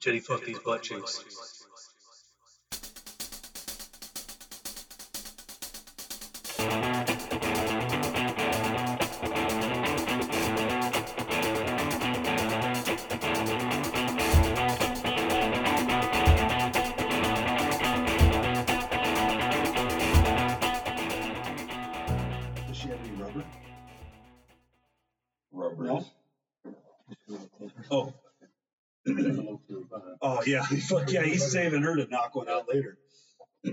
Jenny, fuck these butt cheeks. Yeah, fuck yeah, he's saving her to knock one out later.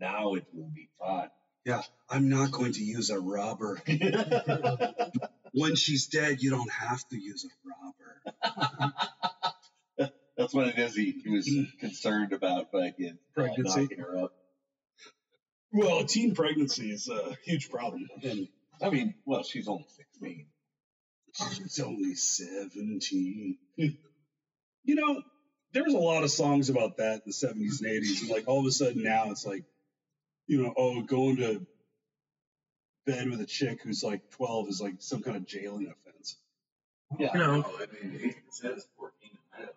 Now it will be fun. Yeah, I'm not going to use a rubber. when she's dead, you don't have to use a rubber. That's what it is. He, he was concerned about fucking uh, Pregnancy. knocking her up. Well, teen pregnancy is a huge problem, and I mean, well, she's only 16. she's only 17. you know, there was a lot of songs about that in the 70s and 80s, and like all of a sudden now it's like, you know, oh, going to bed with a chick who's like 12 is like some kind of jailing offense. Yeah. You know, I mean, it says 14. I don't.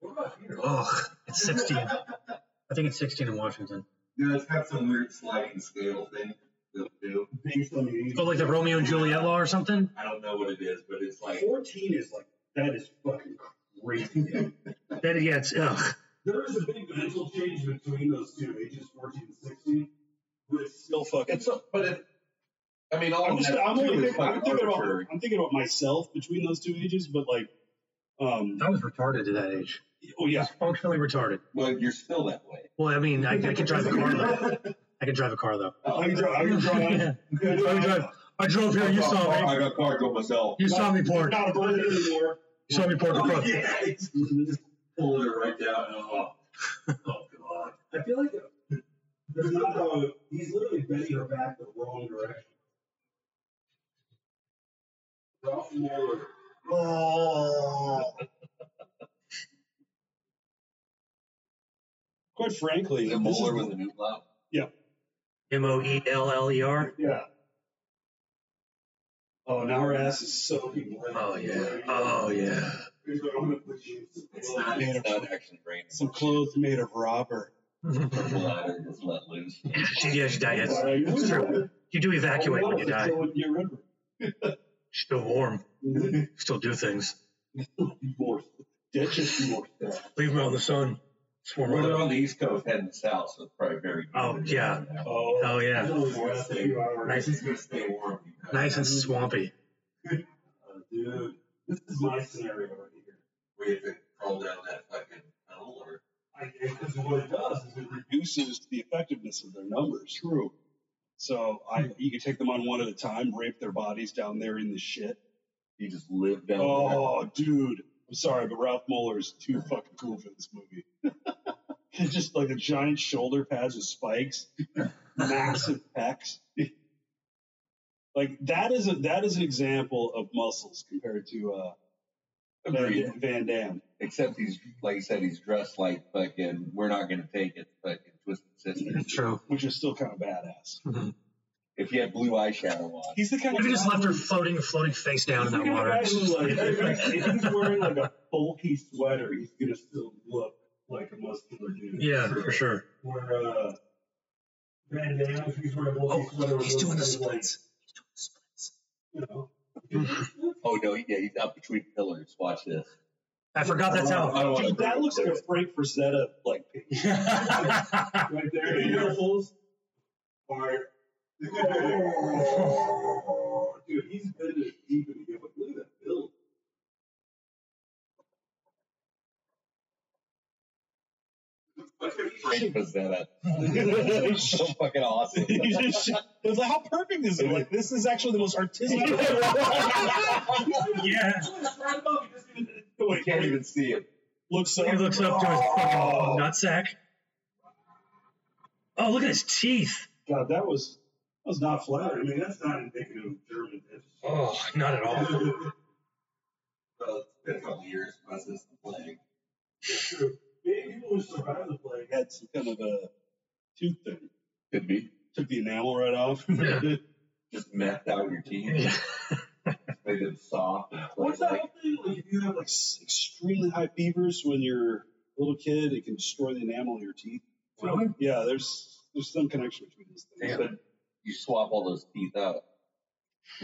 What about here? ugh, it's 16. I think it's 16 in Washington. Yeah, it's got some weird sliding scale thing they'll do. Based on the Oh, like the Romeo and Juliet law or something? I don't know what it is, but it's like 14 is like, that is fucking crazy. That, yeah, it's, ugh. there is a big mental change between those two ages 14 and 16 but it's still fucking It's a, but it, I mean, all I'm, just, I'm, only thinking, I'm thinking about. I'm thinking about myself between those two ages but like um I was retarded at that age. oh yeah Functionally retarded. Well, you're still that way. Well, I mean, I, I can drive a car though. I can drive a car though. I can drive I can drive Yeah. I can drive. I drove here. You saw me. I me. got cargo myself. You saw me park. not a burden anymore You saw me park oh, across. yeah. it's- just pulling it right down. And, oh, oh god. I feel like there's not how he's literally bending her back the wrong direction Ralph Moeller. Oh. Quite frankly, Is it this is- Moeller with a new love? M O E L L E R. Yeah. Oh, now her ass is soaking wet. Oh yeah. Oh yeah. Here's what I'm gonna put you in some It's clothes not- made It's of- not actually raining. some clothes made of rubber. Bladder is let loose. yeah, she died. Yes, it's true. You do evacuate when you die. You're. Still warm. Still do things. More. That's just more stuff. Leave me on the sun. It's warm Well, they're on the East Coast heading south, so it's probably very. Oh, yeah. Oh, Oh yeah. it's only last a few hours. Nice. It's gonna stay warm. Nice and swampy. Uh, dude, this is my scenario right here. We have to crawl down that fucking tunnel, or because what it does is it reduces the effectiveness of their numbers. True. So I, you can take them on one at a time, rape their bodies down there in the shit. You just live down Oh, dude. I'm sorry, but Ralph Moeller is too fucking cool for this movie. It's just like a giant shoulder pads with spikes, massive pecs. like that is a that is an example of muscles compared to uh, there. Agreed. Van, Van Damme. Except he's, like you said, he's dressed like fucking. We're not gonna take it, fucking Twisted Sisters. True. which is still kind of badass. If you had blue eyeshadow on, He's the kind If of you just guy left her who- floating, floating face down in he's the that kind of water. guy who, like, if he's wearing like a bulky sweater, he's gonna still look like a muscular dude. Yeah, for sure. Where uh, Van Damme, if he's wearing a bulky Oh, sweater, he's doing the kind like, splits. He's doing the splits. you know. oh no, yeah, he's out between pillars. Watch this. I forgot that's I how. don't Dude, that bring looks it like a to Frank Frazetta like right there. The nipples are. Oh, dude, he's been to deep in the Look at that build. Frank Pizzetta. so fucking awesome. You just- it's like, how perfect is it? Like, this is actually the most artistic. Yeah. You can't even see it. Looks up. He looks up to his fucking oh. nutsack. Oh, look at his teeth. God, that was that was not flattering. I mean, that's not indicative of German. Oh, not at all. well, it's been a couple years since the plague. True. Maybe people who survived the plague had some kind of a tooth thing. Could be. Took the enamel right off. Yeah. Just mapped out your teeth, made them soft. And What's that like, thing? Like if you have like extremely high fevers when you're a little kid, it can destroy the enamel of your teeth. Really? Yeah, there's there's some connection between these things. Damn. But you swap all those teeth out.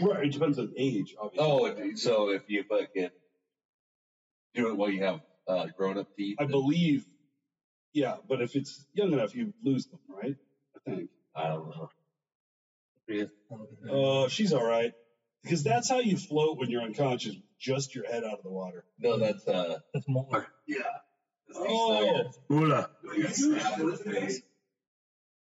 Right, it depends on age, obviously. Oh, so if you fucking do it while you have uh, grown up teeth, I believe, yeah, but if it's young enough, you lose them, right? I think. I don't know. Uh, she's all right because that's how you float when you're unconscious, just your head out of the water. No, that's uh. That's more. Yeah. Oh, Moolah. Like a snap in the face.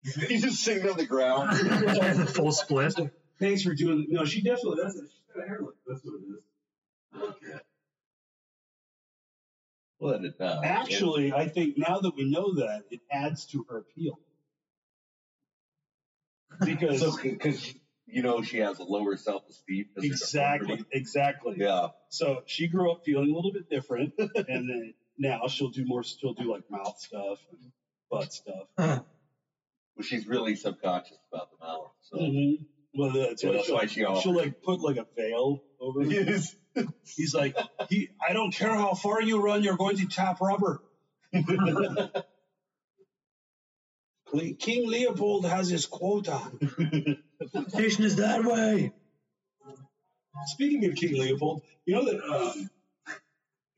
He's just sitting on the ground. the full split. thanks for doing. No, she definitely. That's she's got a hair look. That's what it is. Okay. Uh, Actually, I think now that we know that, it adds to her appeal. Because so you know she has a lower self esteem. exactly, exactly. Yeah. So she grew up feeling a little bit different, and then now she'll do more. She'll do like mouth stuff and butt stuff. Well, she's really subconscious about the mouth. So Mm-hmm. Well, that's, why she'll, why she offers. she'll like put like a veil over. it. He's like, he, I don't care how far you run, you're going to tap rubber. King Leopold has his quota. Station is that way. Speaking of King Leopold, you know that um,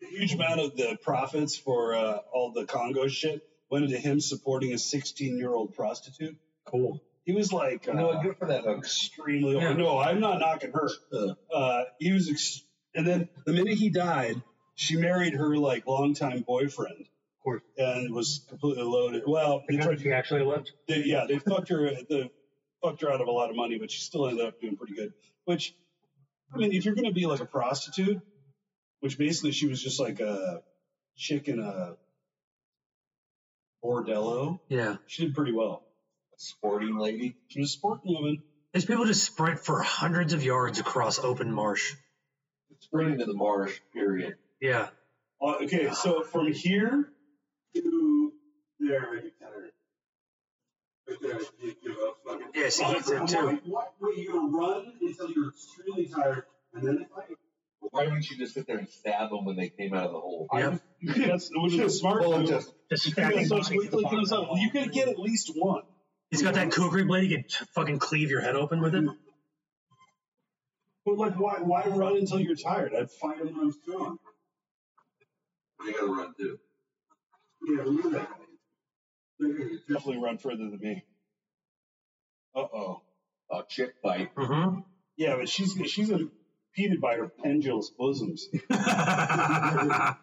a huge amount of the profits for uh, all the Congo shit went into him supporting a 16 year old prostitute. Cool. He was like, uh, you know what? Good for that hooker. extremely. Yeah. No, I'm not knocking her. Uh. Uh, he was, ex- and then the minute he died, she married her like longtime boyfriend. Of course. And was completely loaded. Well, they tried, country actually lived. they, yeah, they fucked her. The fucked her out of a lot of money, but she still ended up doing pretty good. Which, I mean, if you're going to be like a prostitute, which basically she was just like a chick in a bordello, Yeah. she did pretty well. Sporting lady. She was a sporting woman. These people just sprint for hundreds of yards across open marsh. Spring into the marsh. Period. Yeah. Uh, okay, so from here to there, maybe ten or Right you give up fucking. Yeah, see, he's in too. Why, why, wait, you're gonna run until you're extremely tired, and then fight? Why wouldn't you just sit there and stab them when they came out of the hole? Yep. That's which is a smart Well, move. just Just so bodies wait at till the it comes bottom out. of the You could get at least one. He's got that kukri blade. He can fucking cleave your head open with it. But like, why, why run until you're tired? I'd fight him when I'm strong. You gotta run too. Yeah, remember that. They're gonna definitely run further than me. Uh oh. a chick fight. Mm-hmm. Yeah, but she's she's impeded by her pendulous bosoms.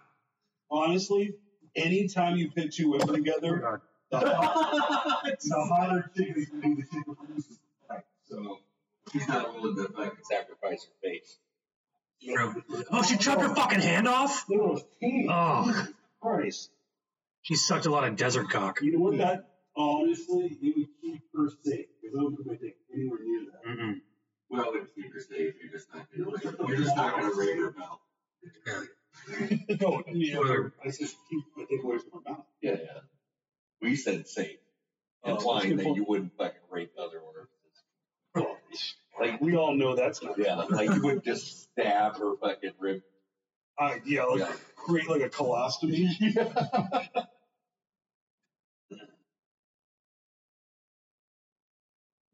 Honestly, anytime you pit two women together, the, hot, the hotter chick is gonna be the chick who loses the fight. So he's not willing to fucking Sacrifice her face. True. Oh, she chopped her fucking hand off. No, no, it's. Oh, Christ. she sucked a lot of desert cock. You know what? That honestly, it would keep her safe because I wouldn't put my dick anywhere near that. Mm-mm. well to keep her safe. You're just not gonna you're just not gonna ring her bell. no, yeah, I just keep my dick away from her mouth. Yeah, yeah. We said safe, implying that get you wouldn't fucking rape other orifices. Like we all know that's not. Yeah, like you would just stab her fucking rib. Uh, yeah, like Yeah. create like a colostomy. yeah.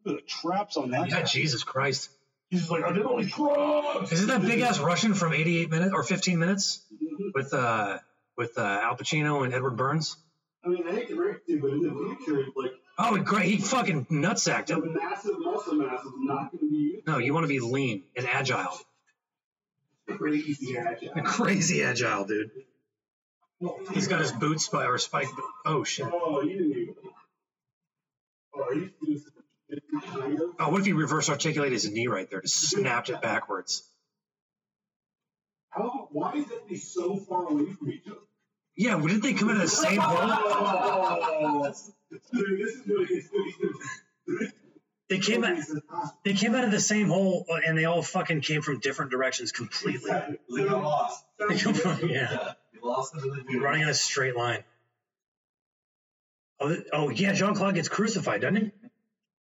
the traps on that. Yeah, Jesus Christ. He's like, I did only traps. Isn't that big ass Russian from 88 minutes or 15 minutes with uh with uh, Al Pacino and Edward Burns? I mean, I hate to break it to you, but in the future, like Oh, great! He fucking nutsacked him. massive muscle mass is not going to be used. No, you want to be lean and agile. Crazy agile. Crazy agile, dude. Oh, he's got his boots by or spike. Oh shit! Oh, you didn't even. Oh, he's used kind of. Oh, what if he reverse articulated his knee right there, just snapped it backwards? How? Why is be so far away from each other? Yeah, well, didn't they come out of the same hole? Dude, this is what it gets good. They came out. They came out of the same hole, uh, and they all fucking came from different directions completely. They lost. They come from, yeah, Yeah. You lost them in running in a straight line. Oh, oh yeah, Jean Claude gets crucified, doesn't he?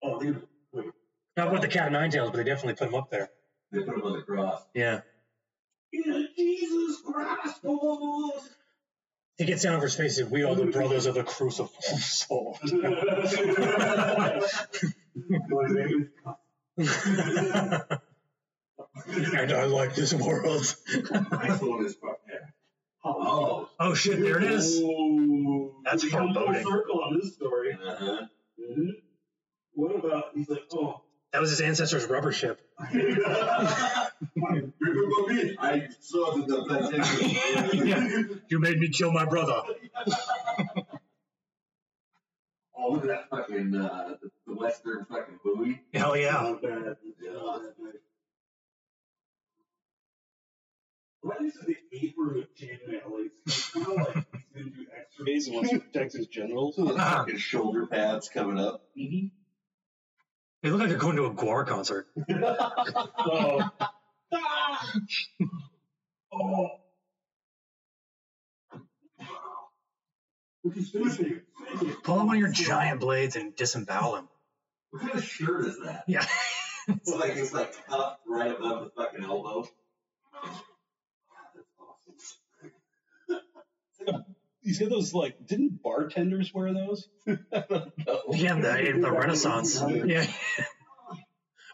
Oh, wait. Not with the cat of nine tails, but they definitely put him up there. They put him on the cross. Yeah. In Jesus Christ, Lord. He gets down over his face and we are the brothers of the crucible soul. and I like this world. Nice one is fuck yeah. Oh. Oh shit, there it is. Ooh, That's we come full foreboding. circle on this story. Uh-huh. hmm What about? He's like, oh. That was his ancestor's rubber ship. Remember me? I saw the the Yeah. You made me kill my brother. Oh, look at that fucking, uh, the, the western fucking buoy. Hell yeah. Not bad. Yeah. Why is the apron with chainmail? Like, it's kind of like he's gonna do X-rays He wants to protect his genitals. Those fucking shoulder pads coming up. They look like they're going to a Gwar concert. Oh. oh. Look, he's finishing it. Finishing it. Pull out one of your giant blades and disembowel him. What kind of shirt is that? Yeah. It's like it's like cupped right above the fucking elbow. He's got those like. Didn't bartenders wear those? Yeah, the, in the Renaissance. Yeah.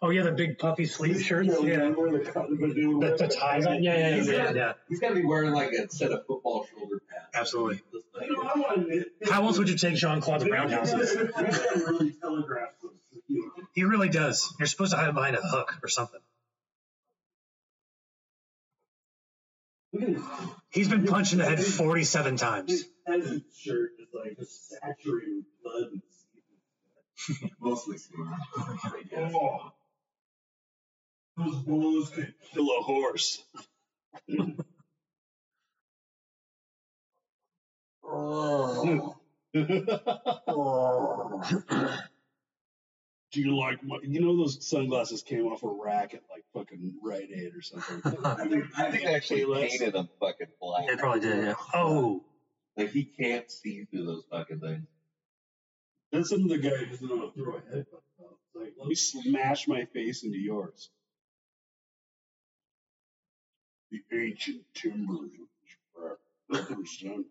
Oh yeah, the big puffy sleeve shirts. Yeah. Remember the cut the The, the ties on. Yeah, yeah, yeah, yeah, yeah. He's got to be wearing like a set of football shoulder pads. Absolutely. You know, I want to. How else would you take Jean Claude's roundhouses? really telegraph those. You know. He really does. You're supposed to hide him behind a hook or something. Look at his, He's been punched in the head 47 times. his peasant shirt is like just saturated with blood and semen. Mostly seen. Oh. Those blows could Kill a horse. Do you like my, you know those sunglasses came off a rack at like fucking Rite Aid or something? I think, I think they actually Payless. painted them fucking black. They probably did, yeah. Oh, Like he can't see through those fucking things. That's some of the guy who's gonna throw a headbutt. though. It's like, Let me smash my face into yours. The ancient timbers of this son.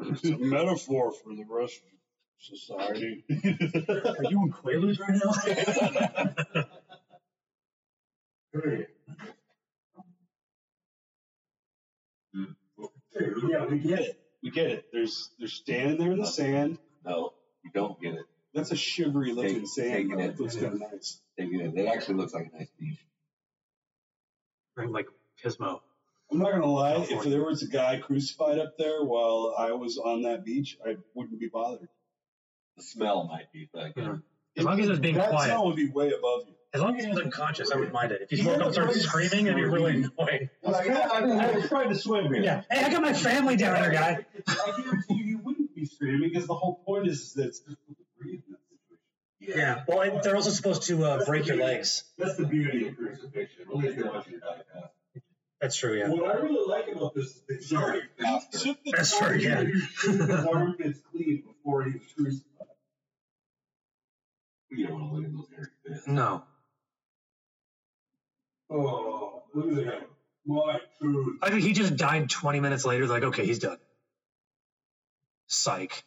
It's a metaphor for the rest of society. are you in Quaaludes right now? hey. Hey, yeah, we get it. We get it. There's they're standing there in the sand. No, you don't get it. That's a shivery looking Take- sand. taking it. It looks kind of nice. Take it. It actually looks like a nice beach. Bring like Pismo. I'm not gonna lie. If there was a guy crucified up there while I was on that beach, I wouldn't be bothered. The smell might be fucking. Yeah. As long as it was being that quiet. sound would be way above you. As long as he was unconscious, I wouldn't mind it. If he woke up and started screaming, it'd be really annoying. Like, I, I was trying to swim here. Yeah. Hey, I got my family down here, guy. I guarantee you, you wouldn't be screaming because the whole point is that it's difficult to breathe in that situation. Yeah. Well, and they're also supposed to uh, break your legs. That's the beauty of crucifixion. At least they want you to die fast. That's true, yeah. What I really like about this is they Sorry, faster. That's true, yeah. his armpits clean before he was crucified. You don't want to look at those hairy bits. No. Oh, look at him. My truth. I think he just died 20 minutes later. Like, okay, he's done. Psych.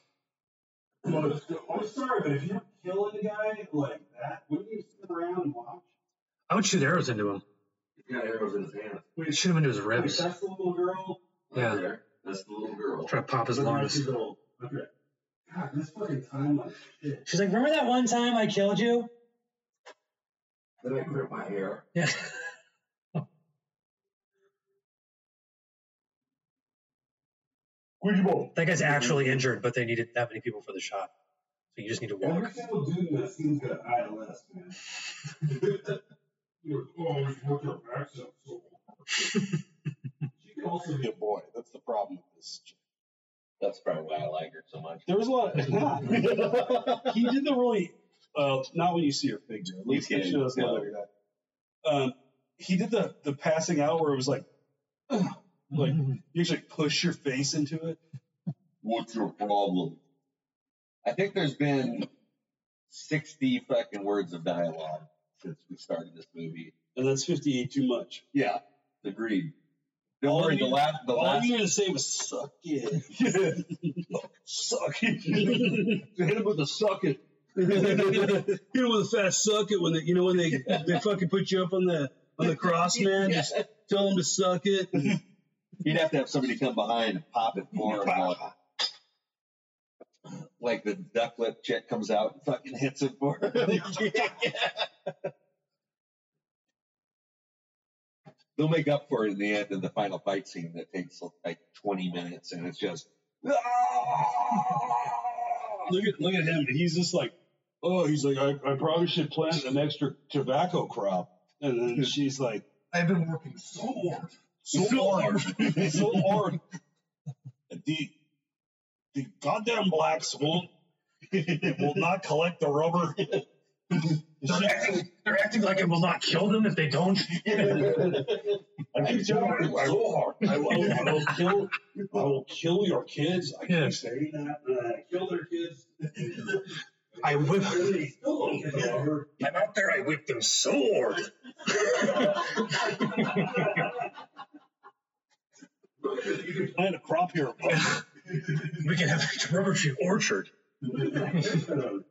Well, I'm sorry, but if you're killing a guy like that, wouldn't you sit around and watch? I would shoot arrows into him. He's got arrows in his hands. I'd shoot him into his Like, ribs. that's the little girl. Right Yeah. there. That's the little girl. Try to pop his lungs. Okay. God, this fucking time like shit. She's like, remember that one time I killed you? Then I grip my hair. Yeah. Squidgy ball. That guy's actually injured, but they needed that many people for the shot. So you just need to Every walk. single dude in that scene's got ILS, man. You're, oh, we worked our backs up so hard. She could also be be a boy. That's the problem with this. Chick. That's probably why I like her so much. There was a lot. he did the really, uh, not when you see her figure. At least You that can, shows yeah. like that. Um, he did the the passing out where it was like, like you actually push your face into it. What's your problem? I think there's been 60 fucking words of dialogue since we started this movie. And that's 58 too much. Yeah, agreed. Don't the you- last, the All last, you need to say was suck it. suck it. hit him with a suck it. Hit him with a fast suck it when they, you know, when they they fucking put you up on the on the cross, man. Just tell them to suck it. You'd have to have somebody come behind and pop it for him. Like, like the duck lip chick comes out and fucking hits it for him. They'll make up for it in the end in the final fight scene that takes like 20 minutes and it's just. Ah! Look at look at him. He's just like, oh, he's like, I, I probably should plant an extra tobacco crop. And then she's like, I've been working so hard. so hard, so hard. The the goddamn blacks won't will not collect the rubber. They're acting, they're acting like it will not kill them if they don't. I keep telling you, so hard. I will, I will kill. I will kill your kids. I keep Yeah. saying that. and I kill their kids. I whip. They still don't get the rubber. I'm out there. I whip them so hard. You can plant a crop here. We can have a rubber tree orchard.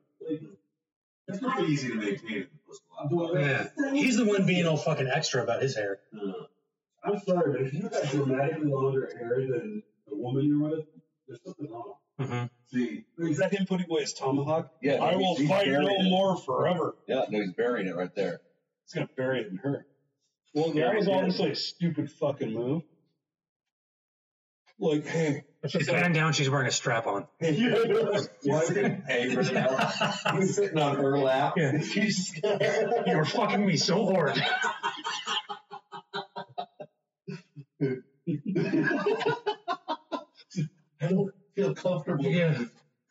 It's pretty easy to maintain in those gloves. Yeah. He's the one being all fucking extra about his hair. I'm sorry, but if you got dramatically longer hair than the woman you're with, there's something wrong. Mm-hmm. See, Is that him putting away his tomahawk? Yeah, I will fight no it. more forever. Yeah, no, he's burying it right there. He's gonna bury it in her. Well, that was obviously a stupid fucking move. Like, hey, She's hand down. She's wearing a strap on. Hey, right now, he's sitting on her lap. Yeah. She's You're fucking me so hard. I don't feel comfortable. Yeah.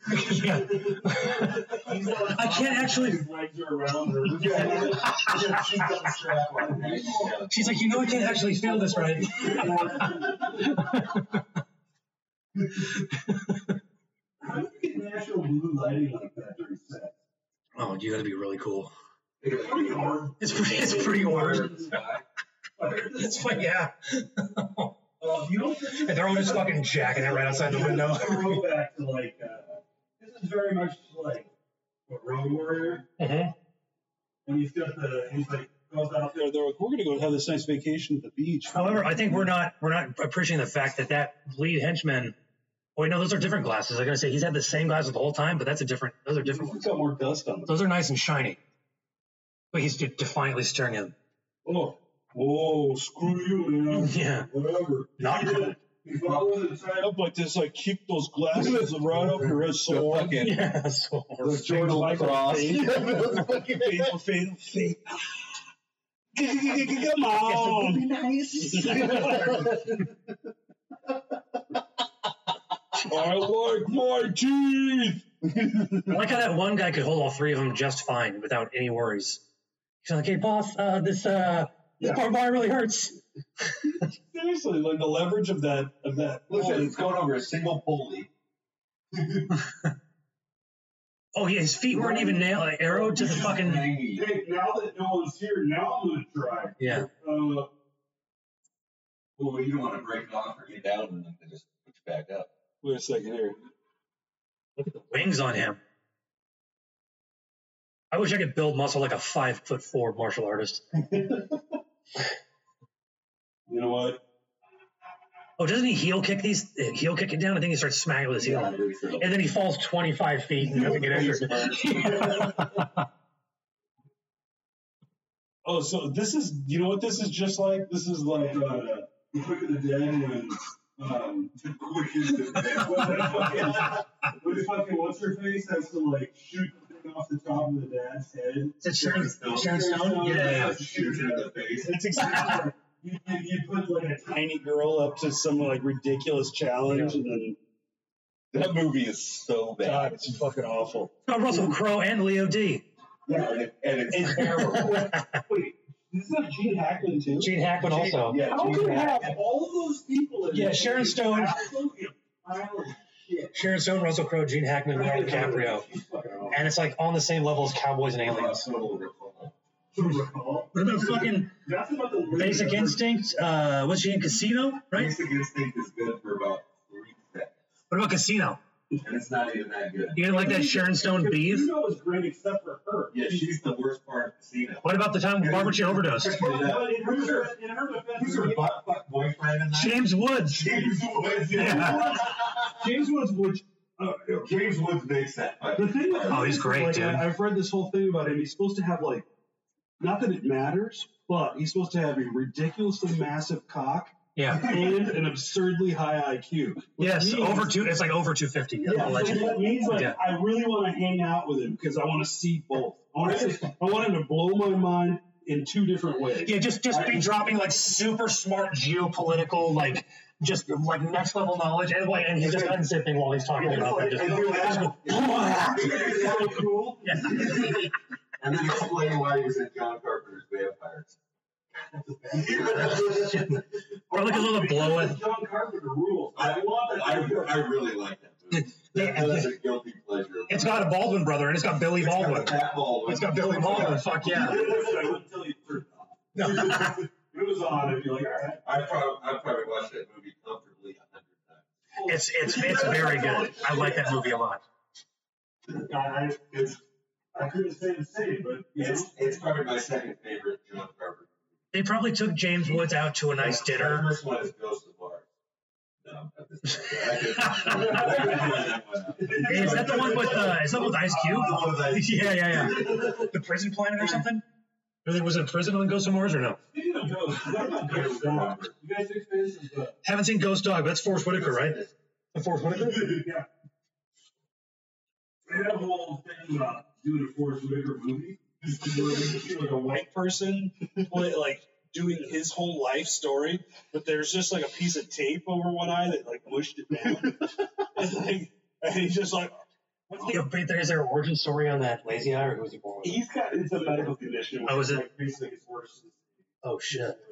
yeah. I can't actually. His legs are around her. she's got the strap on. She's like, you know, I can't actually feel this right. How do you get natural blue lighting like that during sex? Oh, you gotta be really cool. It's pretty hard. It's pretty. It's pretty hard. It's fun. Yeah. Uh, you don't And they're all just fucking jacking it right outside the window. Throwback to like, uh, this is very much like what Road Warrior. Mhm. And he's got the, he's like, goes out there. they're, like, we're gonna go have this nice vacation at the beach. However, I think we're not we're not appreciating the fact that that lead henchman. Wait, no, those are different glasses. I'm going to say, he's had the same glasses the whole time, but that's a different. Those are different He's got more dust on them. Those are nice and shiny. But he's defiantly staring at them. Oh, oh, screw you, man. Yeah. Whatever. Not good. If I wasn't trying Up like this, like keep those glasses right up your head, so hard. fucking Yeah. So Jordan lacrosse. Faith, faith, faith. Come on. I like my teeth. I like how that one guy could hold all three of them just fine without any worries. He's like, "Hey, boss, uh, this uh, this bar bar really hurts." Seriously, like the leverage of that of that. Listen, it's going over a single pulley. Oh yeah, his feet weren't even nailed, like, arrowed to the fucking. Hey, now that no one's here, now I'm gonna try. Yeah. Uh, Well, you don't want to break it off or get down and then they just put you back up. Wait a second here. Look at the wings on him. I wish I could build muscle like a five foot four martial artist. You know what? Oh, doesn't he heel kick these? uh, Heel kick it down. I think he starts smacking with his heel, and then he falls twenty five feet and doesn't get injured. Oh, so this is you know what this is just like? This is like uh, the Quick and the Dead when, um, the Quick and the Dead. When fucking, what's her face has to like shoot the thing off the top of the dad's head. Is it Sharon, Sharon Stone? Yeah, yeah, yeah. Shoot it in the face. it's exactly You, you, you put like a tiny girl up to some like ridiculous challenge and then That movie is so bad. God, it's fucking awful. It's got Russell Crowe and Leo D. And, it, and it's terrible. wait. This is not Gene Hackman too. Gene Hackman also. Yeah, How Gene can you have Hackman. all of those people in Yeah. Sharon Stone. Absolutely a pile of shit. Sharon Stone, Russell Crowe, Gene Hackman, Leonardo DiCaprio, She's and it's like on the same level as Cowboys and Aliens. Oh, Recall. What about fucking about Basic Instinct? Uh, what's she in Casino? Right. Basic Instinct is good for about three seconds, What about Casino? and it's not even that good. You didn't like that Sharon Stone beef? Casino was great except for her. Yeah, she's the worst part of Casino. What about the time Barbara Chin overdosed? But, but in her, in her defense, Who's her butt fuck boyfriend in that? James Woods. James Woods. Yeah. James Woods, which uh, James Woods makes that the fucking. thing. Oh, he's great, like, dude. I, I've read this whole thing about him. He's supposed to have like, not that it matters, but he's supposed to have a ridiculously massive cock Yeah. and an absurdly high IQ. Yes, means- over two. It's like over 250. Yeah, allegedly. that means like Yeah. I really want to hang out with him because I want to see both. I want to I want him to blow my mind in two different ways. Yeah, just just be dropping like super smart geopolitical like just like next level knowledge and like and he's just unzipping while he's talking about that. Just, just go, It's so cool. yeah. And then explain why he was in John Carpenter's Vampires. Probably because of the blow it. John Carpenter rules. I want I, that. I really like that movie. Yeah, That- That's a guilty pleasure. It's got a Baldwin brother and it's got Billy Baldwin. That Baldwin. It's got Billy Baldwin. Fuck yeah. I wouldn't tell you the truth. If it was on, I'd be like, all right. I probably, I probably watched that movie comfortably a hundred times. It's it's it's very good. I like that movie a lot. I, It's, I couldn't say the same, but you know. it's, it's probably my second favorite John Carpenter. They probably took James Woods out to a nice My dinner. first one is Ghost of Mars. No, I'm just- I did- I did that one out. Is that the one with uh, is that with Ice Cube? The one with Ice Yeah, yeah, yeah. The prison planet or something? Or was it prison on Ghost of Mars or no? Speaking of ghosts, what about Ghost Dog? You guys big fans of the Haven't seen Ghost Dog, but that's Forest Whitaker, right? The Forest Whitaker? yeah. They have a whole thing about doing a Forest Whitaker movie. Where they just do like a white person play, like doing his whole life story, but there's just like a piece of tape over one eye that like mushed it down. and, like, and he's just like, What's the update there? Is there an origin story on that lazy eye, or who was he born with? he's got it's a medical condition. Oh, is it? Like, basically, it's worse. Oh shit!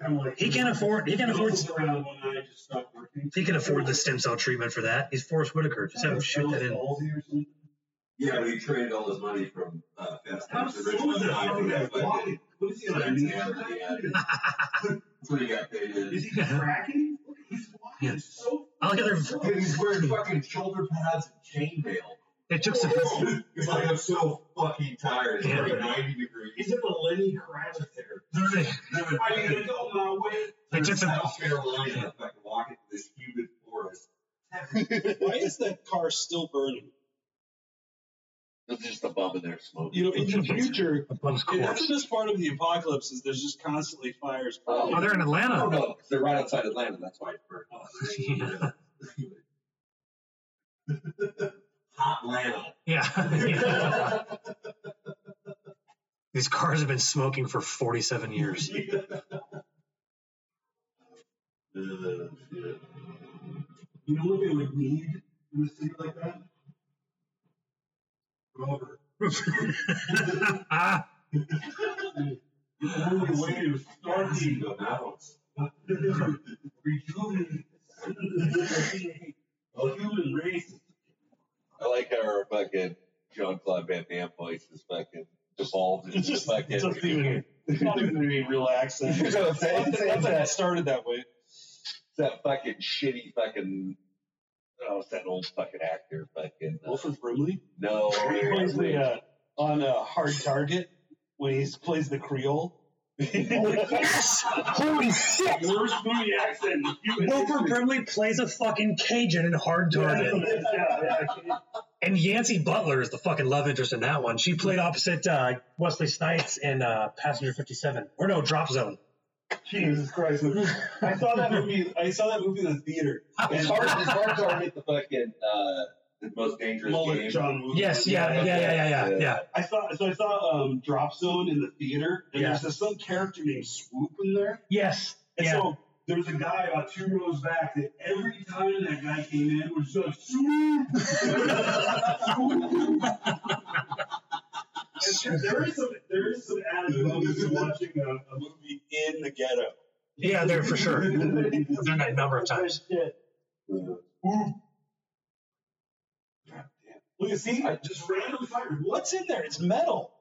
Kind of like He can't afford. He can't afford. Goes around one eye just stopped working. He can afford the stem cell treatment for that. He's Forest Whitaker. Just have him shoot that in. Palsy or something. Yeah, but he traded all his money from uh, Fast How Times at slow is Ridgemont that? High How to is that that fucking? What is he on a Science knee? hammer he. That's what he got paid Is he cracking? Look, he's walking Yeah. so. I like how they're. He's wearing fucking shoulder pads and chainmail. They took some. He's like, I'm so fucking tired. It's Yeah. like 90 degrees. He's in the Lenny Kravitz hair. They, Are you gonna go my way? they took some. South Carolina, fucking walking through this humid forest. Why is that car still burning? There's just a bum in there smoking. You know, in the future, A bum's and that's corpse. the best part of the apocalypse is there's just constantly fires. burning. Oh, they're in Oh Atlanta. no, 'cause they're right outside Atlanta. That's why it's burnt. Hot Atlanta. Yeah. yeah. These cars have been smoking for 47 years. You know what they would need in a city like that? The only way to start the The mountains. rejuvenate the human race. I like how our fucking John Claude Van Damme voice is fucking devolved into It's just fucking. it doesn't even it's not even any real accent. You know what I'm saying? Not that- it started that way. that fucking shitty fucking. Oh, it's that old fucking actor. Fucking. Uh, Wilford Brimley. no. He plays the uh, on uh, Hard Target when he plays the Creole. yes! Holy shit! Worst movie accent. Wilford. Brimley plays a fucking Cajun in Hard Target. Yeah, yeah. And Yancy Butler is the fucking love interest in that one. She played opposite uh, Wesley Snipes in uh, Passenger 57. Or no, Drop Zone. Jesus Christ! I saw that movie. I saw that movie in the theater. It's hard. It's hard to hit the fucking. Uh, the most dangerous Mullet game. John Woo. Yes, yeah, yeah, yeah, yeah, yeah, yeah. I saw so I saw um, Drop Zone in the theater, and Yeah. there's this some character named Swoop in there, Yes. and Yeah. so there was a guy about two rows back that every time that guy came in was just like Swoop. And there is some there is some added bonus to watching a, a movie in the ghetto. Yeah, there for sure. I've done that a number of times. Look, see, just random fire. What's in there? It's metal.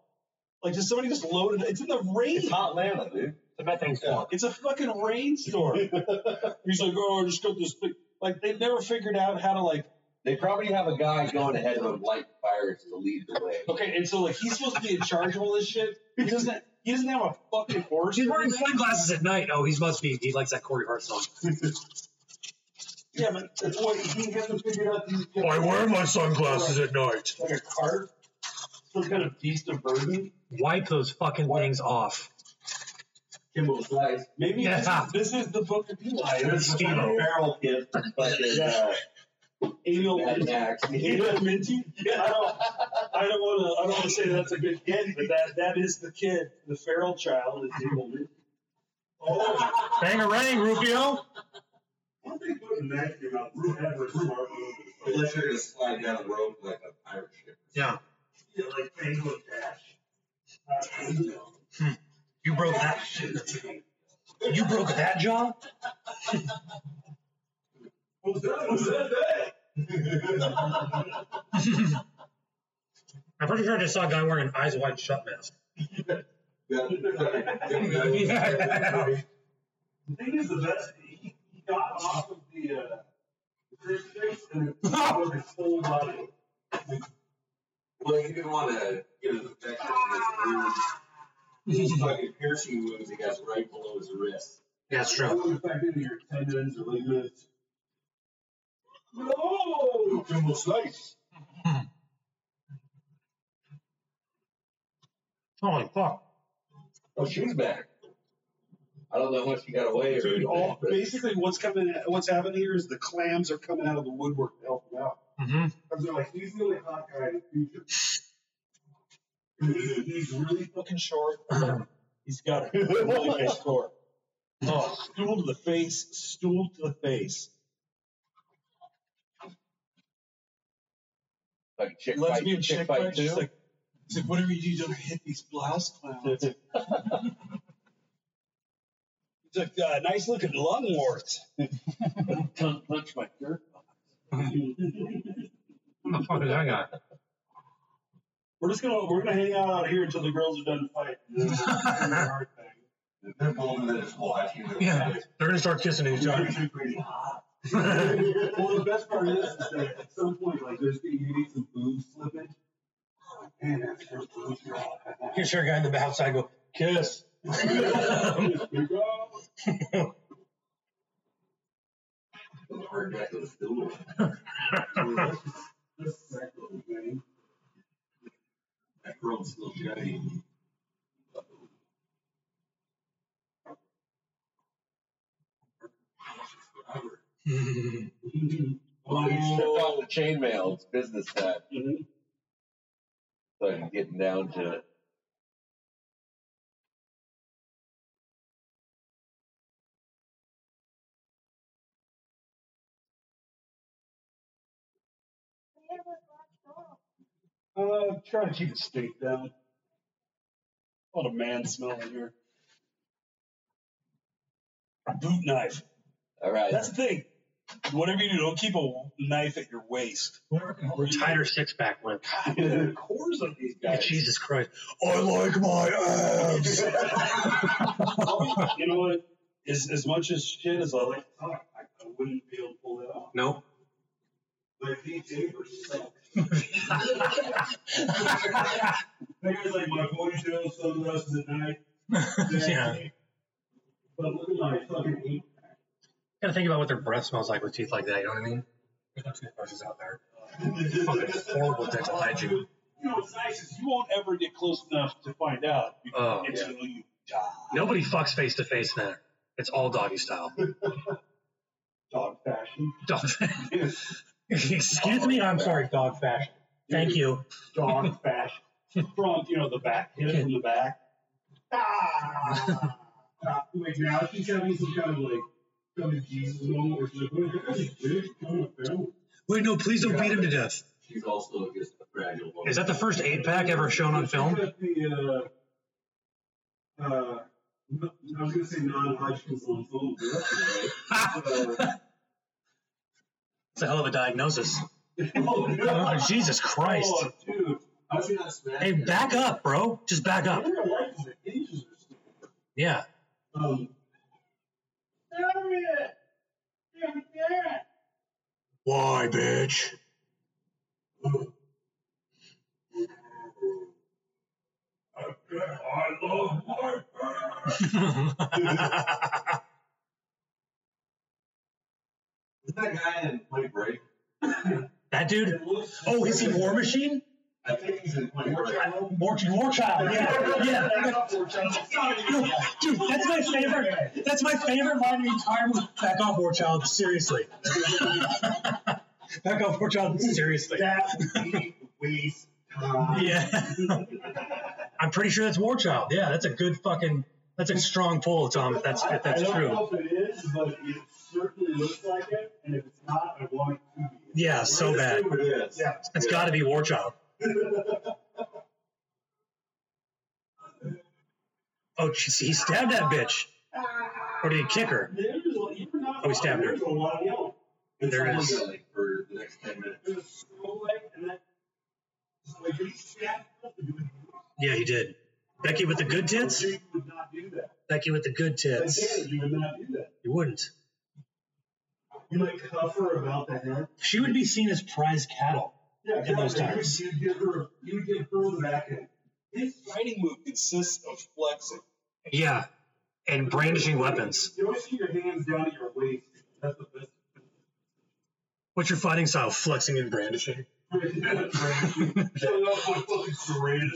Like, does somebody just load it? It's in the rain. It's hot Atlanta, dude. The bad thing's Yeah. It's a fucking rainstorm. He's like, oh, I just got this thing. Like, they've never figured out how to, like, They probably have a guy going ahead of them, light fires to lead the way. okay, and so, like, he's supposed to be in charge of all this shit. He doesn't, he doesn't have a fucking horse. He's wearing sunglasses at night. Oh, he must be. He likes that Corey Hart song. Yeah, but that's why he hasn't figured out these. my sunglasses at night. Like a cart, some kind of beast of burden. Wipe those fucking things off. Kimbo Slice. Maybe Yeah. this, is, this is the book of Eli. Good It's the scheme. fucking Feral kid from fucking uh, anal Mad Max. Emil Minty. Yeah, I don't, I don't want to. I don't want to say that's a good kid, but that that is the kid, the feral child is Emil Minty. Oh, Bangarang, Rufio. one thing putting that in your mouth. Root ever a smart move. Unless you're gonna slide down a rope like a pirate ship. Yeah, Yeah, like Tango and Cash. Uh, you broke that. You broke that jaw. What's that? What's that? I'm pretty sure I just saw a guy wearing an eyes wide shut mask. The thing is, the best, he, he got off of the, uh, the crucifix and it was his whole body. Well, he didn't want to get an infection in his wounds. fucking piercing wounds he got right below his wrist. Yeah, it's It true. wouldn't affect any of your tendons or ligaments. No! Jumbo slice. Holy fuck. Oh, she's back. I don't know how much she got away or Dude, anything, all, but basically what's coming, what's happening here is the clams are coming out of the woodwork to help him out. Mm-hmm. Because they're like, he's the only hot guy in the future. He's- He's really fucking short. He's got a really nice score. Oh, stool to the face, stool to the face. Like chick Lesbian fight, chick chick fight. fight too. like, he's like, whatever you do, don't hit these blouse clowns. He's like, uh, nice looking lung warts. Don't touch my dirt. What the fuck is that guy? We're just gonna we're gonna hang out out here until the girls are done fighting. This is a hard thing. They're both in just watching. Yeah, they're gonna start kissing each other. Well, the best part is, is that at some point, like, there's you need some boob slippage. Man, that's her boobs are all- You guy in the outside go kiss. Here we go. The hard back of the stool. This is thing. That girl's still shiny. Well, he stripped off the chainmail. It's business time. Mhm. So I'm getting down to it. Uh, try to keep the stink down. A lot of man smell in here. A boot knife. All right. That's the thing. Whatever you do, don't keep a knife at your waist. Or tighter six pack with. God, the cores on these guys. Jesus Christ. I like my abs. you know what? As, as much as shit as I like to talk, I, I wouldn't be able to pull that off. nope. My feet taper suck. Maybe like my ponytail, sunglasses at night. yeah. But look at my fucking eight Gotta think about what their breath smells like with teeth like that, you know what I mean? There's no toothbrushes out there. Fucking horrible dental hygiene. You know what's nice is you won't ever get close enough to find out Oh, yeah. until you die. Nobody fucks face to face there. It's all doggy style. Dog fashion. Dog. Fashion. Excuse me, I'm sorry, dog fashion. Thank you. Dog fashion. From, you know, the back, hit it from the back. Ah! Ah, Wait, now she's having some kind of like, come to Jesus moment where she's like, wait, that's a bitch, come on, family. Wait, no, please don't beat him to death. She's also just a fragile woman. Is that the first eight pack ever shown on film? The, uh, uh, no- I was gonna say non-Hodgkin's lymphoma. but that's. It's a hell of a diagnosis. Oh, Oh, Jesus Christ. Oh, dude. How's he not smashing? Hey, back up, bro. Just back up. In real life, the hinges are stupid. Yeah. Um, Harriet! You're dead! Why, bitch? I love my Is that guy in Point Break? that dude? Oh, is he War Machine? I think he's in Break. War, War Child. Yeah, yeah. No, dude, that's my favorite. That's my favorite line in the entire movie. Back off, War Child. Seriously. Back off, War Child. Seriously. That waste time. Yeah. I'm pretty sure that's War Child. Yeah, that's a good fucking. That's a strong pull, Tom. If that's if that's I don't true. know if it is, but it certainly looks like it. And if it's not, I want it to be. Yeah, so bad. It is. Yeah. It's got to be War Child. Oh, she- he stabbed that bitch. Or did he kick her? There's a- you're not Oh, he stabbed her. There's a lot of yelling. And There someone is. yelling For the next 10 minutes. There's a slow like, and then, just like, he stabbed her, you would- Yeah, he did. Becky with the good tits. You would not do that. Becky with the good tits. You would not do that. You wouldn't. You like cuff her about the head. She would be seen as prize cattle. Yeah, In those exactly. times. You'd give her, you'd give her the backhand. His fighting move consists of flexing. Yeah, and brandishing weapons. You always keep your hands down at your waist. That's the best. What's your fighting style? Flexing and brandishing. Showing off my fucking serrated.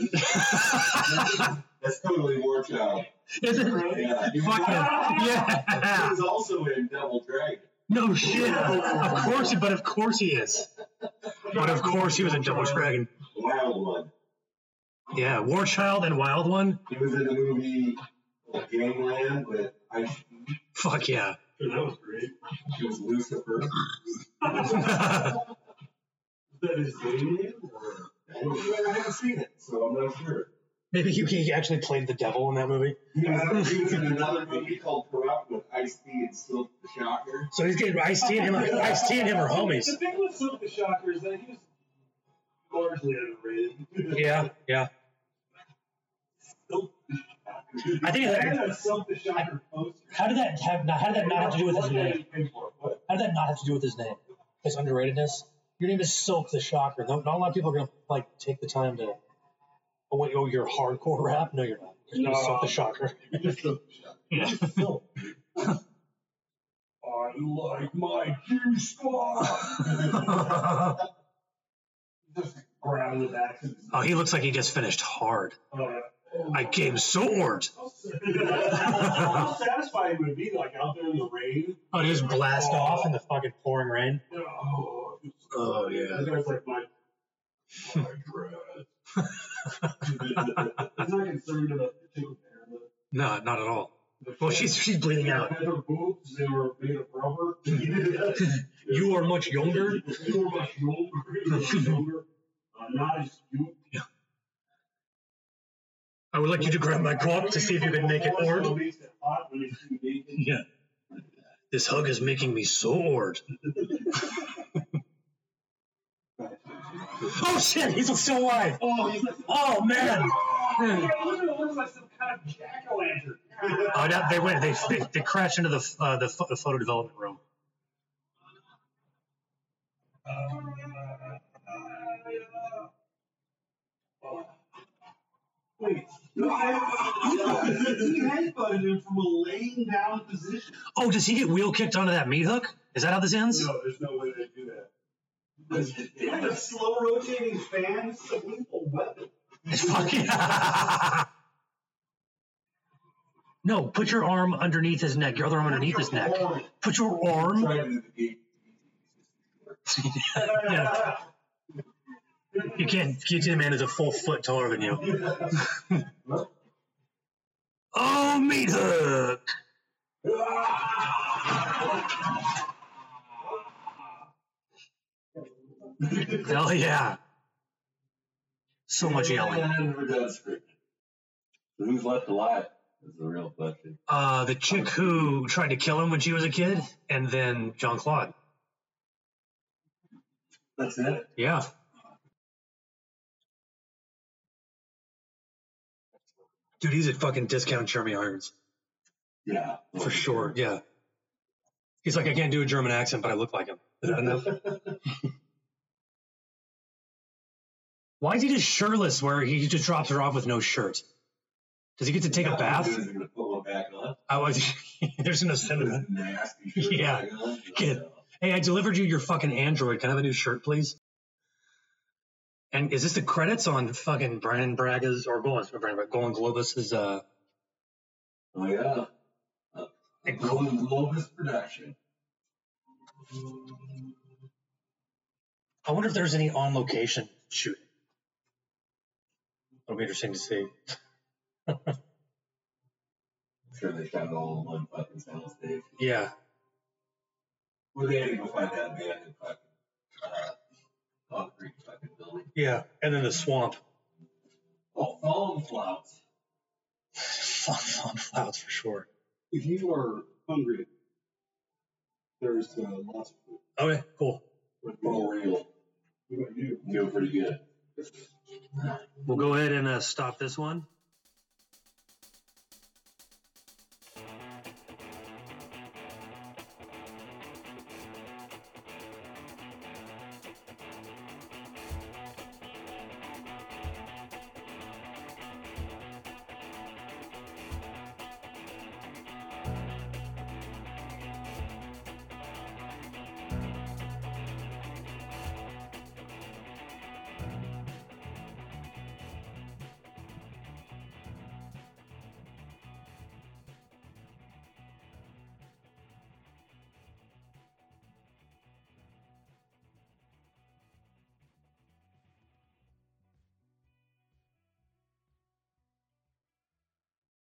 That's totally War Child. Is it? Yeah. He was, Fucking he yeah. He's also in Double Dragon. No shit. Of course, he- but of course he is. But of course he was in Double Dragon. The Wild One. Yeah, War Child and Wild One. He was in the movie Gangland with Ice Cube. Fuck yeah. That was great. He was Lucifer. Is that his name? Or? I haven't seen it, so I'm not sure. Maybe he, he actually played the devil in that movie. Was, he was in another movie called Corrupt with Ice T and Silk the Shocker. So he's getting Ice T and him. Ice T and him are homies. The thing with Silk the Shocker is that he was largely underrated. Yeah, yeah. Silk the Shocker. I think that- had Silk the Shocker. How did that have? How did that not have to do with his name? How did that not have to do with his name? His underratedness. Your name is Silk the Shocker. No, not a lot of people are gonna like take the time to. Oh wait, oh you're hardcore rap? No, you're not. You're No. Silk the Shocker. You just the Shocker. I like my Q spot. just grab the back. oh, he looks like he just finished hard. Uh, I came sword. How satisfying would it be, like out there in the rain? Oh, just blast off in the fucking pouring rain. Oh, Oh, yeah. That guy's like my, my dress. He's not concerned about the chicken hair. No, not at all. Well, she's she's bleeding out. Had her boobs, they were made of rubber. You are much younger. You were much younger. Much younger. Uh, not as cute. I would like you to grab my cock to see if you can make it ord. makes it hot when it's too naked. Yeah. This hug is making me sword. Oh shit, he's still alive. Oh, he's like, Oh man. yeah, look at it, it looks like some kind of jack o' lantern. Oh, now they went. They they, they crashed into the uh, the pho- the photo development room. Wait, no, he headbutted him from a laying down position. Oh, does he get wheel kicked onto that meat hook? Is that how this ends? No, there's no way they do that. A slow rotating fan a lethal weapon. It's fucking. no, put your arm underneath his neck. Your other arm underneath his neck. Put your arm. Trying to do the gate. yeah. You can't. QT man is a full foot taller than you. oh, meat hook. Hell yeah. So much yelling. And we're done. So who's left alive? Is the real question. Uh, the chick who tried to kill him when she was a kid, and then Jean-Claude. That's it. Yeah. Dude, he's a fucking discount Jeremy Irons. Yeah. For sure. Yeah. He's like, I can't do a German accent, but I look like him. Is that enough? Why is he just shirtless where he just drops her off with no shirt? Does he get to take a bath? Is gonna put one back on. I was, there's no sentiment. Nasty Yeah. Kid. Hey, I delivered you your fucking Android. Can I have a new shirt, please? And is this the credits on fucking Brandon Braga's or Golan, Golan Globus's uh, Oh yeah. Uh, Golden Globus production. I wonder if there's any on location shooting. It'll be interesting to see. I'm sure they shot it all in one fucking soundstage. Yeah. Where they had to go find that abandoned fucking uh, concrete fucking building. Yeah. And then the swamp. Oh, fallen clouds. Fun, fun clouds for sure. If you are hungry, there's uh, lots of food. Okay, cool. For real. What about you? Feel pretty good. We'll go ahead and uh, stop this one.